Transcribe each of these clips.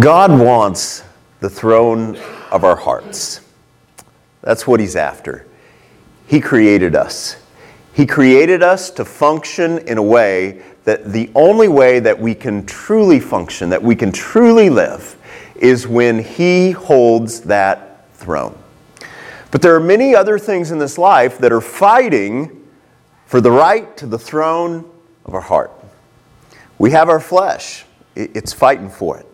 God wants the throne of our hearts. That's what He's after. He created us. He created us to function in a way that the only way that we can truly function, that we can truly live, is when He holds that throne. But there are many other things in this life that are fighting for the right to the throne of our heart. We have our flesh, it's fighting for it.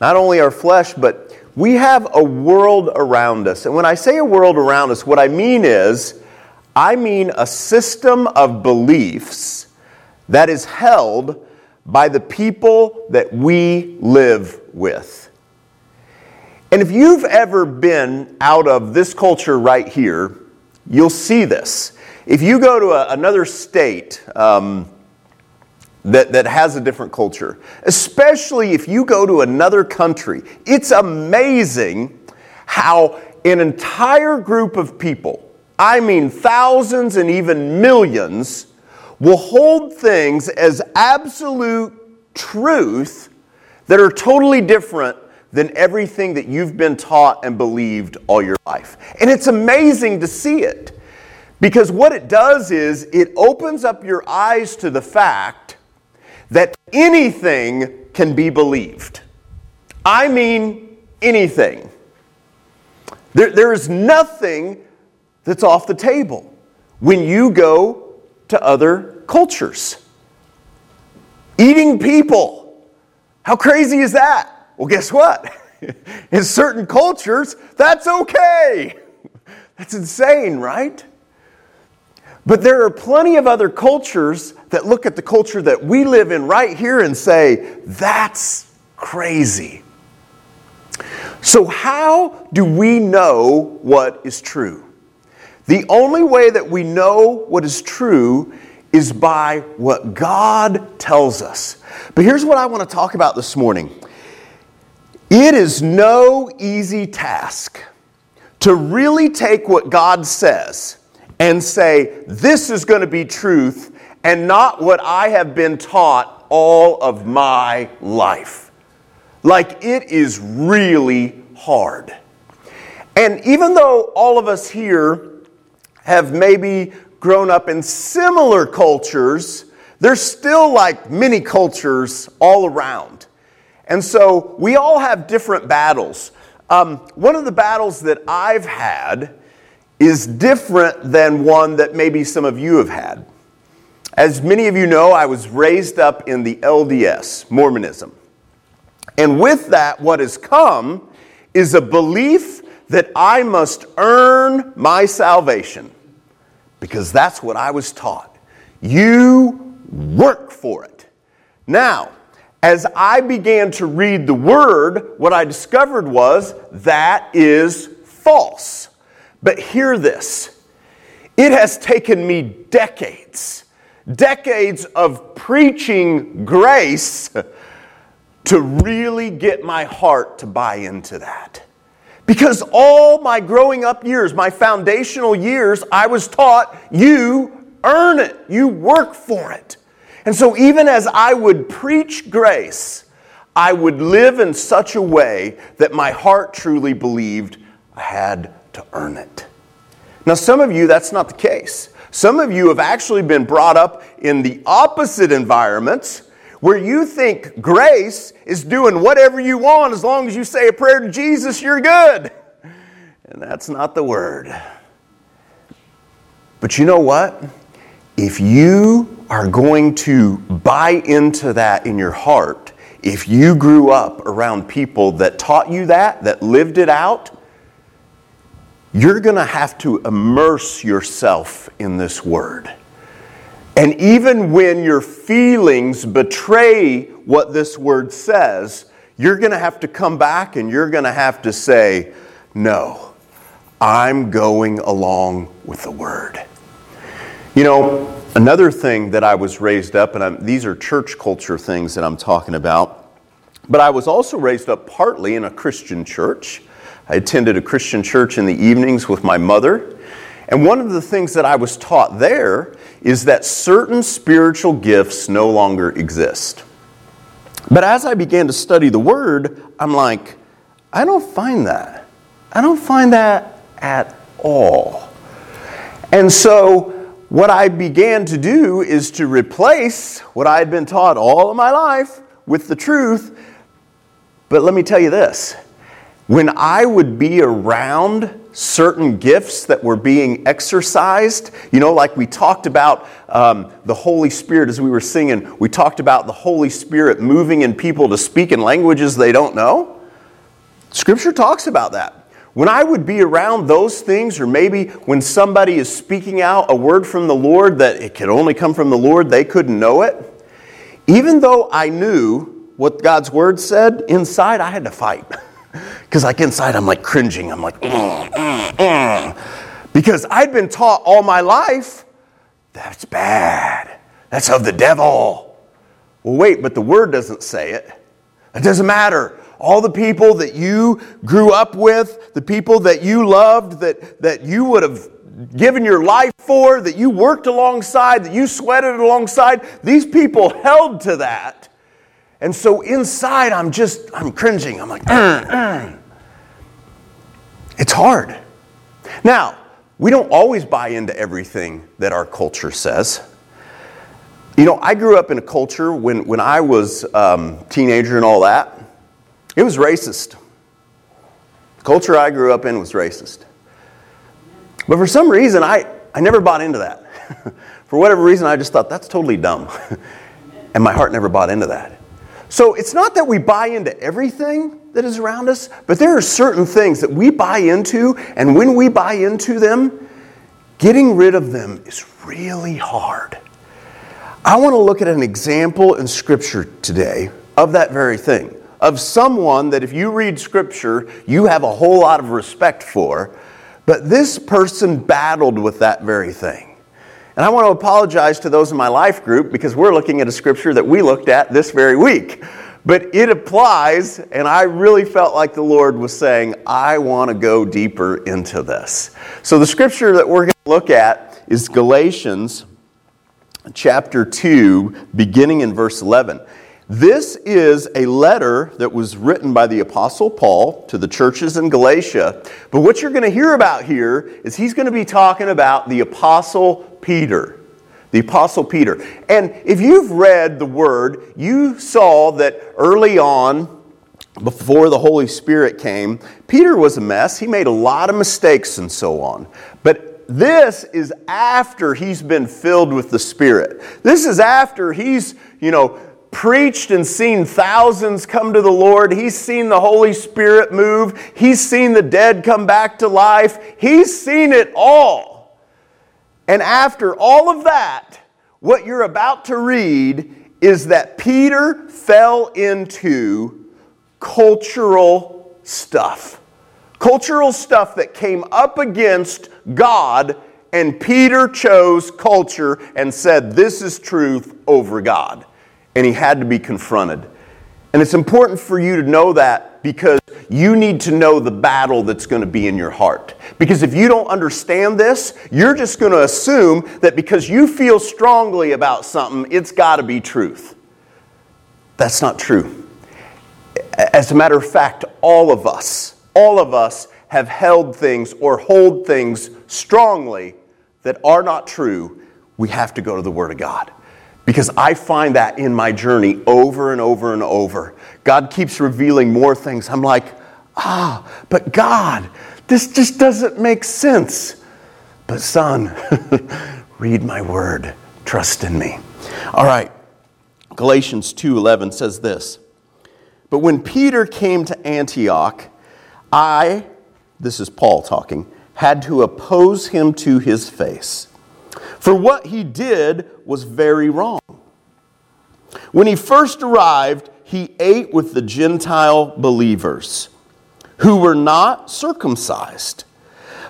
Not only our flesh, but we have a world around us. And when I say a world around us, what I mean is, I mean a system of beliefs that is held by the people that we live with. And if you've ever been out of this culture right here, you'll see this. If you go to a, another state, um, that, that has a different culture. Especially if you go to another country. It's amazing how an entire group of people, I mean thousands and even millions, will hold things as absolute truth that are totally different than everything that you've been taught and believed all your life. And it's amazing to see it because what it does is it opens up your eyes to the fact that anything can be believed. I mean, anything. There, there is nothing that's off the table when you go to other cultures. Eating people. How crazy is that? Well, guess what? In certain cultures, that's okay. That's insane, right? But there are plenty of other cultures that look at the culture that we live in right here and say, that's crazy. So, how do we know what is true? The only way that we know what is true is by what God tells us. But here's what I want to talk about this morning it is no easy task to really take what God says and say, This is going to be truth and not what I have been taught all of my life. Like it is really hard. And even though all of us here have maybe grown up in similar cultures, there's still like many cultures all around. And so we all have different battles. Um, one of the battles that I've had is different than one that maybe some of you have had. As many of you know, I was raised up in the LDS, Mormonism. And with that, what has come is a belief that I must earn my salvation because that's what I was taught. You work for it. Now, as I began to read the word, what I discovered was that is false. But hear this it has taken me decades, decades of preaching grace to really get my heart to buy into that. Because all my growing up years, my foundational years, I was taught you earn it, you work for it. And so, even as I would preach grace, I would live in such a way that my heart truly believed I had to earn it. Now, some of you, that's not the case. Some of you have actually been brought up in the opposite environments where you think grace is doing whatever you want as long as you say a prayer to Jesus, you're good. And that's not the word. But you know what? If you are going to buy into that in your heart, if you grew up around people that taught you that, that lived it out, you're going to have to immerse yourself in this word. And even when your feelings betray what this word says, you're going to have to come back and you're going to have to say, No, I'm going along with the word. You know, another thing that I was raised up, and I'm, these are church culture things that I'm talking about, but I was also raised up partly in a Christian church. I attended a Christian church in the evenings with my mother. And one of the things that I was taught there is that certain spiritual gifts no longer exist. But as I began to study the Word, I'm like, I don't find that. I don't find that at all. And so, what I began to do is to replace what I had been taught all of my life with the truth. But let me tell you this when I would be around certain gifts that were being exercised, you know, like we talked about um, the Holy Spirit as we were singing, we talked about the Holy Spirit moving in people to speak in languages they don't know. Scripture talks about that. When I would be around those things, or maybe when somebody is speaking out a word from the Lord that it could only come from the Lord, they couldn't know it, even though I knew what God's word said, inside I had to fight. Because, like, inside I'm like cringing. I'm like, mm, mm, mm. because I'd been taught all my life that's bad. That's of the devil. Well, wait, but the word doesn't say it. It doesn't matter all the people that you grew up with, the people that you loved, that, that you would have given your life for, that you worked alongside, that you sweated alongside, these people held to that. And so inside, I'm just, I'm cringing. I'm like, mm, mm. it's hard. Now, we don't always buy into everything that our culture says. You know, I grew up in a culture when, when I was um, teenager and all that. It was racist. The culture I grew up in was racist. But for some reason, I, I never bought into that. for whatever reason, I just thought that's totally dumb. and my heart never bought into that. So it's not that we buy into everything that is around us, but there are certain things that we buy into, and when we buy into them, getting rid of them is really hard. I want to look at an example in Scripture today of that very thing of someone that if you read scripture, you have a whole lot of respect for, but this person battled with that very thing. And I want to apologize to those in my life group because we're looking at a scripture that we looked at this very week. But it applies, and I really felt like the Lord was saying, I want to go deeper into this. So the scripture that we're going to look at is Galatians chapter 2, beginning in verse 11. This is a letter that was written by the Apostle Paul to the churches in Galatia. But what you're going to hear about here is he's going to be talking about the Apostle Peter. The Apostle Peter. And if you've read the Word, you saw that early on, before the Holy Spirit came, Peter was a mess. He made a lot of mistakes and so on. But this is after he's been filled with the Spirit. This is after he's, you know, preached and seen thousands come to the Lord. He's seen the Holy Spirit move. He's seen the dead come back to life. He's seen it all. And after all of that, what you're about to read is that Peter fell into cultural stuff. Cultural stuff that came up against God, and Peter chose culture and said, This is truth over God and he had to be confronted. And it's important for you to know that because you need to know the battle that's going to be in your heart. Because if you don't understand this, you're just going to assume that because you feel strongly about something, it's got to be truth. That's not true. As a matter of fact, all of us, all of us have held things or hold things strongly that are not true. We have to go to the Word of God. Because I find that in my journey over and over and over. God keeps revealing more things. I'm like, ah, but God, this just doesn't make sense. But son, read my word. Trust in me. All right. Galatians 2:11 says this. But when Peter came to Antioch, I, this is Paul talking, had to oppose him to his face. For what he did was very wrong. When he first arrived, he ate with the Gentile believers who were not circumcised.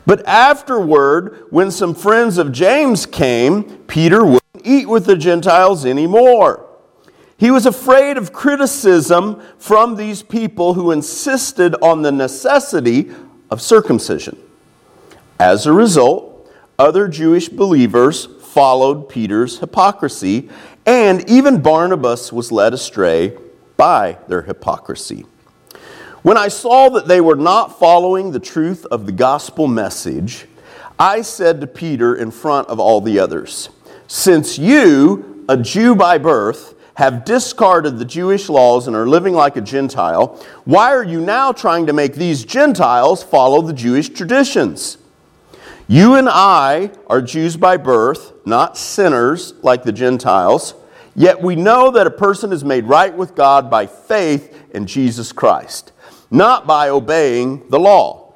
But afterward, when some friends of James came, Peter wouldn't eat with the Gentiles anymore. He was afraid of criticism from these people who insisted on the necessity of circumcision. As a result, other Jewish believers followed Peter's hypocrisy, and even Barnabas was led astray by their hypocrisy. When I saw that they were not following the truth of the gospel message, I said to Peter in front of all the others, Since you, a Jew by birth, have discarded the Jewish laws and are living like a Gentile, why are you now trying to make these Gentiles follow the Jewish traditions? You and I are Jews by birth, not sinners like the Gentiles, yet we know that a person is made right with God by faith in Jesus Christ, not by obeying the law.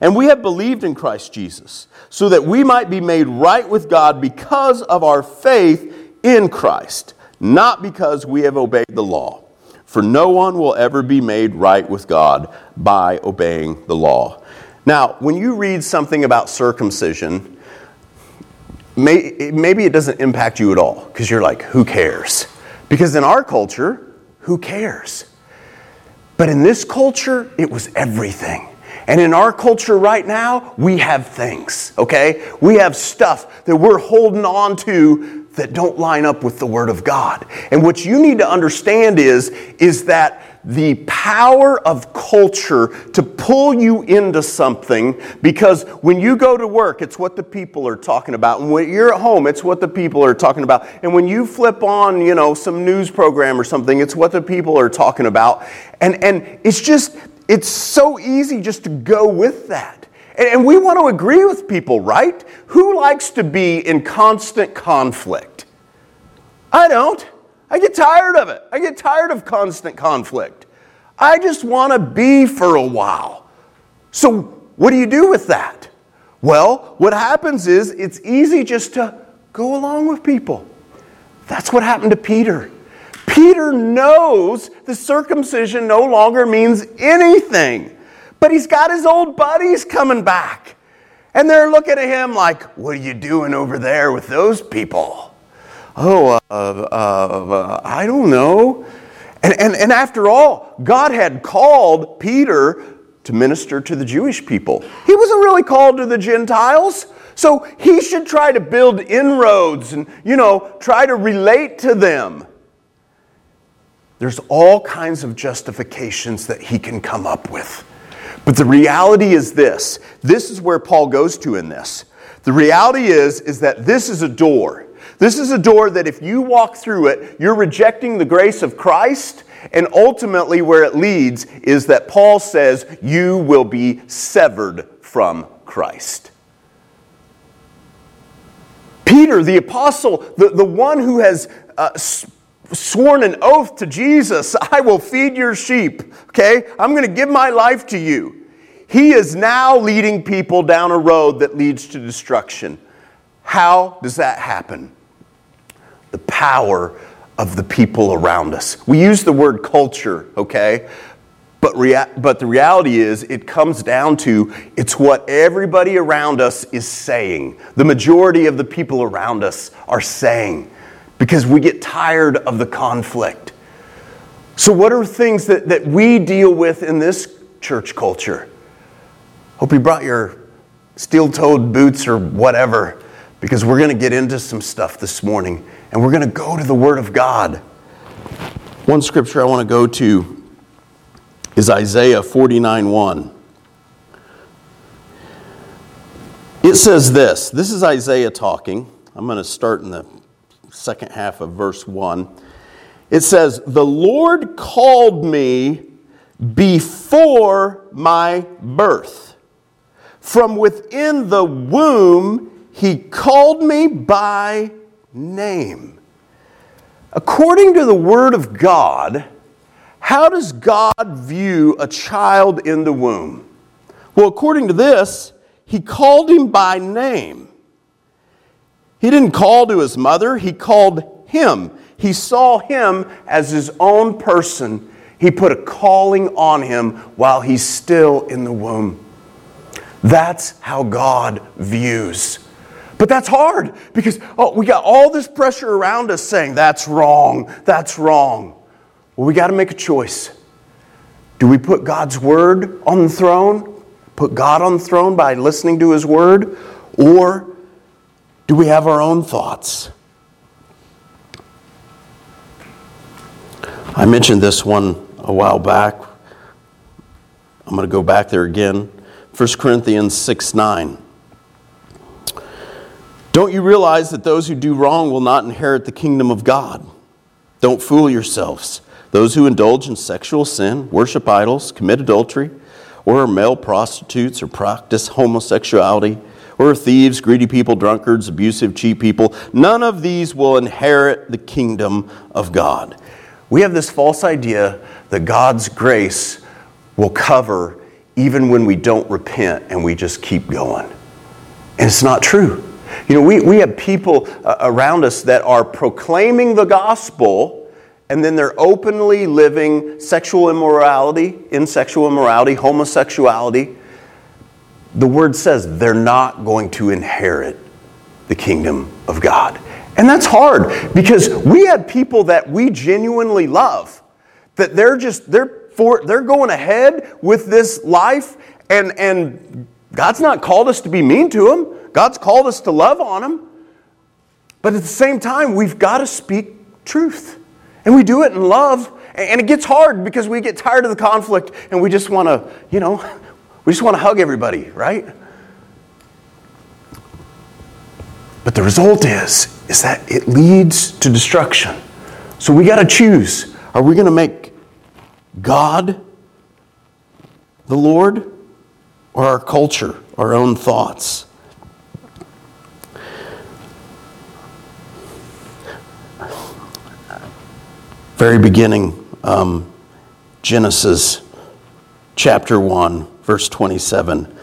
And we have believed in Christ Jesus, so that we might be made right with God because of our faith in Christ not because we have obeyed the law. For no one will ever be made right with God by obeying the law. Now, when you read something about circumcision, may, maybe it doesn't impact you at all because you're like, who cares? Because in our culture, who cares? But in this culture, it was everything. And in our culture right now, we have things, okay? We have stuff that we're holding on to that don't line up with the Word of God. And what you need to understand is, is that the power of culture to pull you into something because when you go to work, it's what the people are talking about. And when you're at home, it's what the people are talking about. And when you flip on, you know, some news program or something, it's what the people are talking about. And, and it's just, it's so easy just to go with that. And we want to agree with people, right? Who likes to be in constant conflict? I don't. I get tired of it. I get tired of constant conflict. I just want to be for a while. So, what do you do with that? Well, what happens is it's easy just to go along with people. That's what happened to Peter. Peter knows the circumcision no longer means anything. But he's got his old buddies coming back. And they're looking at him like, What are you doing over there with those people? Oh, uh, uh, uh, I don't know. And, and, and after all, God had called Peter to minister to the Jewish people. He wasn't really called to the Gentiles. So he should try to build inroads and, you know, try to relate to them. There's all kinds of justifications that he can come up with. But the reality is this this is where Paul goes to in this. The reality is, is that this is a door. This is a door that if you walk through it, you're rejecting the grace of Christ. And ultimately, where it leads is that Paul says you will be severed from Christ. Peter, the apostle, the, the one who has uh, sworn an oath to Jesus I will feed your sheep, okay? I'm going to give my life to you. He is now leading people down a road that leads to destruction. How does that happen? The power of the people around us. We use the word culture, okay? But, rea- but the reality is, it comes down to it's what everybody around us is saying. The majority of the people around us are saying because we get tired of the conflict. So, what are things that, that we deal with in this church culture? Hope you brought your steel toed boots or whatever, because we're going to get into some stuff this morning and we're going to go to the Word of God. One scripture I want to go to is Isaiah 49 1. It says this this is Isaiah talking. I'm going to start in the second half of verse 1. It says, The Lord called me before my birth. From within the womb, he called me by name. According to the Word of God, how does God view a child in the womb? Well, according to this, he called him by name. He didn't call to his mother, he called him. He saw him as his own person. He put a calling on him while he's still in the womb. That's how God views. But that's hard because oh, we got all this pressure around us saying, that's wrong, that's wrong. Well, we got to make a choice. Do we put God's word on the throne? Put God on the throne by listening to his word? Or do we have our own thoughts? I mentioned this one a while back. I'm going to go back there again. 1 Corinthians 6 9. Don't you realize that those who do wrong will not inherit the kingdom of God? Don't fool yourselves. Those who indulge in sexual sin, worship idols, commit adultery, or are male prostitutes or practice homosexuality, or are thieves, greedy people, drunkards, abusive, cheap people, none of these will inherit the kingdom of God. We have this false idea that God's grace will cover even when we don't repent and we just keep going. And it's not true. You know, we, we have people uh, around us that are proclaiming the gospel and then they're openly living sexual immorality, in sexual immorality, homosexuality. The word says they're not going to inherit the kingdom of God. And that's hard because we have people that we genuinely love that they're just they're for they're going ahead with this life and and God's not called us to be mean to them. God's called us to love on them. But at the same time, we've got to speak truth. And we do it in love. And it gets hard because we get tired of the conflict and we just want to, you know, we just want to hug everybody, right? But the result is is that it leads to destruction. So we got to choose. Are we going to make God the Lord or our culture, our own thoughts? Very beginning, um, Genesis chapter 1, verse 27.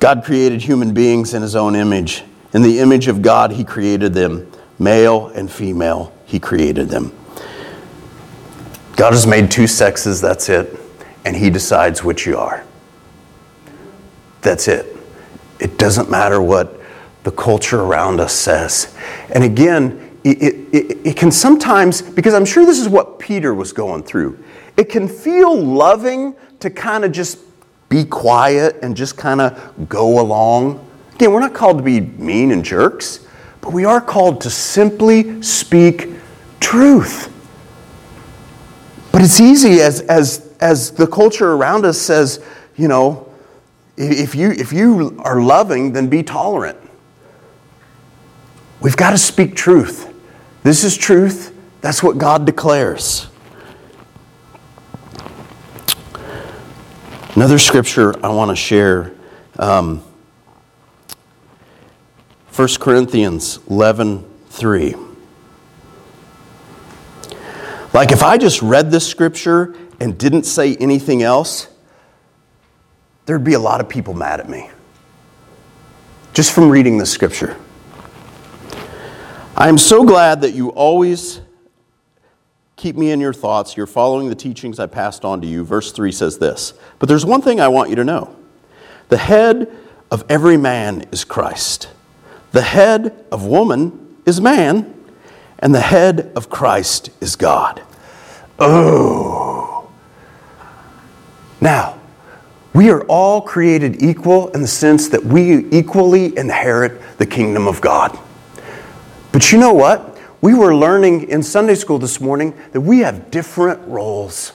God created human beings in his own image. In the image of God, he created them. Male and female, he created them. God has made two sexes, that's it, and he decides which you are. That's it. It doesn't matter what the culture around us says. And again, it, it, it, can sometimes, because I'm sure this is what Peter was going through, it can feel loving to kind of just be quiet and just kind of go along. Again, we're not called to be mean and jerks, but we are called to simply speak truth. But it's easy as, as, as the culture around us says, you know, if you, if you are loving, then be tolerant. We've got to speak truth. This is truth. That's what God declares. Another scripture I want to share um, 1 Corinthians 11 3. Like if I just read this scripture and didn't say anything else, there'd be a lot of people mad at me just from reading the scripture. I am so glad that you always keep me in your thoughts. You're following the teachings I passed on to you. Verse 3 says this But there's one thing I want you to know the head of every man is Christ. The head of woman is man, and the head of Christ is God. Oh. Now, we are all created equal in the sense that we equally inherit the kingdom of God. But you know what? We were learning in Sunday school this morning that we have different roles.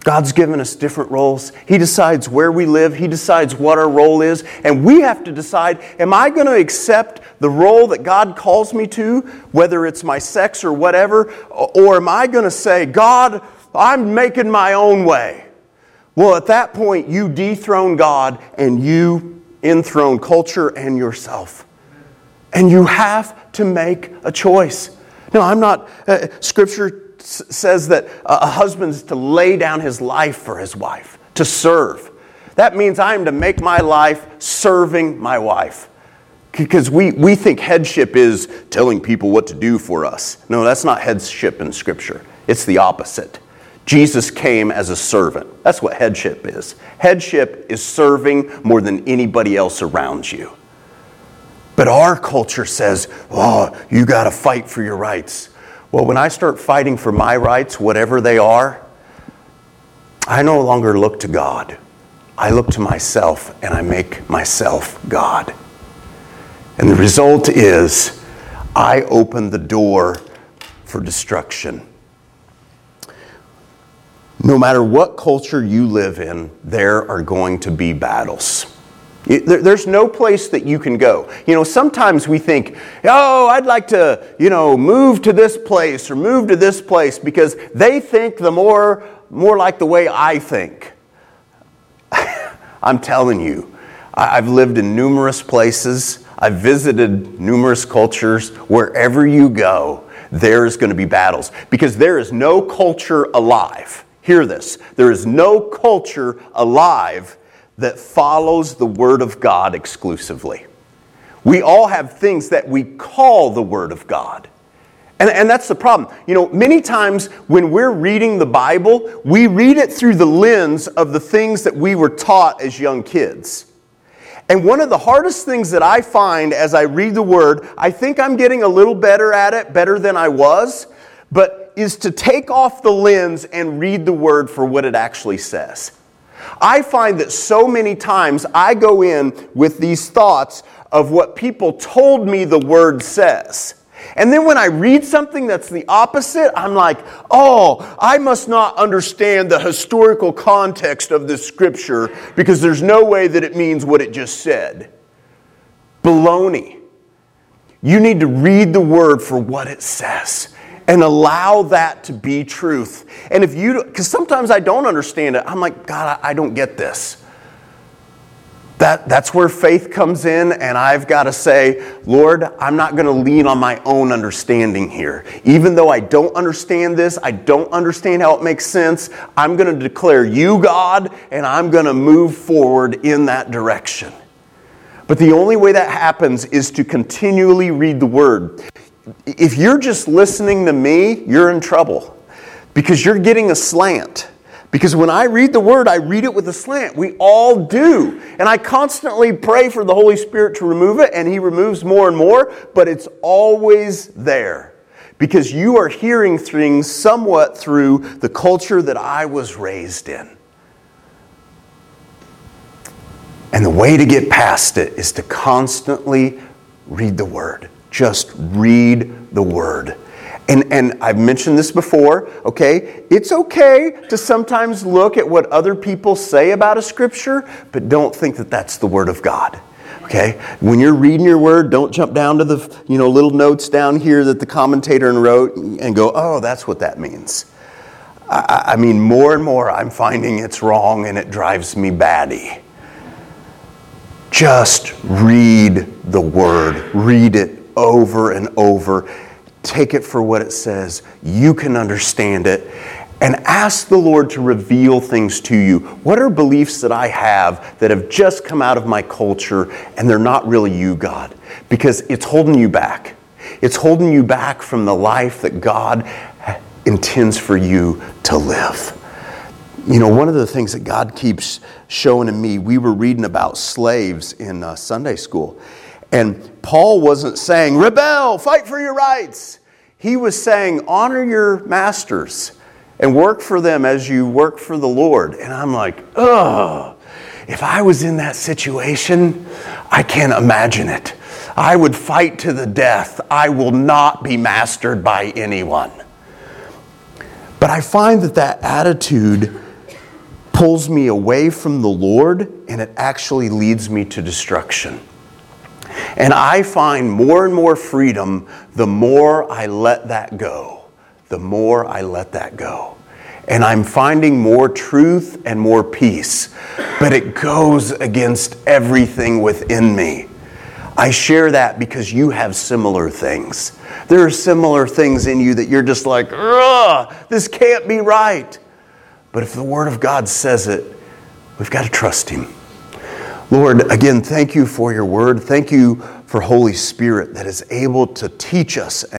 God's given us different roles. He decides where we live, He decides what our role is, and we have to decide am I going to accept the role that God calls me to, whether it's my sex or whatever, or am I going to say, God, I'm making my own way? Well, at that point, you dethrone God and you enthrone culture and yourself. And you have to make a choice. No, I'm not, uh, Scripture says that a husband is to lay down his life for his wife, to serve. That means I am to make my life serving my wife. Because we, we think headship is telling people what to do for us. No, that's not headship in Scripture. It's the opposite. Jesus came as a servant. That's what headship is. Headship is serving more than anybody else around you. But our culture says, oh, you got to fight for your rights. Well, when I start fighting for my rights, whatever they are, I no longer look to God. I look to myself and I make myself God. And the result is I open the door for destruction. No matter what culture you live in, there are going to be battles. There's no place that you can go. You know, sometimes we think, oh, I'd like to, you know, move to this place or move to this place because they think the more, more like the way I think. I'm telling you, I've lived in numerous places, I've visited numerous cultures. Wherever you go, there's going to be battles because there is no culture alive. Hear this there is no culture alive that follows the Word of God exclusively. We all have things that we call the Word of God. And, and that's the problem. You know, many times when we're reading the Bible, we read it through the lens of the things that we were taught as young kids. And one of the hardest things that I find as I read the Word, I think I'm getting a little better at it, better than I was, but is to take off the lens and read the Word for what it actually says. I find that so many times I go in with these thoughts of what people told me the word says. And then when I read something that's the opposite, I'm like, oh, I must not understand the historical context of this scripture because there's no way that it means what it just said. Baloney. You need to read the word for what it says and allow that to be truth. And if you, because sometimes I don't understand it, I'm like, God, I, I don't get this. That, that's where faith comes in, and I've got to say, Lord, I'm not going to lean on my own understanding here. Even though I don't understand this, I don't understand how it makes sense, I'm going to declare you God, and I'm going to move forward in that direction. But the only way that happens is to continually read the Word if you're just listening to me, you're in trouble because you're getting a slant. Because when I read the word, I read it with a slant. We all do. And I constantly pray for the Holy Spirit to remove it, and He removes more and more, but it's always there. Because you are hearing things somewhat through the culture that I was raised in. And the way to get past it is to constantly read the word. Just read the word. And, and I've mentioned this before, okay? It's okay to sometimes look at what other people say about a scripture, but don't think that that's the word of God. Okay? When you're reading your word, don't jump down to the you know little notes down here that the commentator wrote and go, "Oh, that's what that means." I, I mean, more and more I'm finding it's wrong and it drives me batty. Just read the word. Read it over and over. Take it for what it says. You can understand it. And ask the Lord to reveal things to you. What are beliefs that I have that have just come out of my culture and they're not really you, God? Because it's holding you back. It's holding you back from the life that God intends for you to live. You know, one of the things that God keeps showing in me, we were reading about slaves in uh, Sunday school. And Paul wasn't saying, rebel, fight for your rights. He was saying, honor your masters and work for them as you work for the Lord. And I'm like, ugh, if I was in that situation, I can't imagine it. I would fight to the death. I will not be mastered by anyone. But I find that that attitude pulls me away from the Lord and it actually leads me to destruction. And I find more and more freedom the more I let that go. The more I let that go. And I'm finding more truth and more peace. But it goes against everything within me. I share that because you have similar things. There are similar things in you that you're just like, ugh, this can't be right. But if the Word of God says it, we've got to trust Him. Lord, again, thank you for your word. Thank you for Holy Spirit that is able to teach us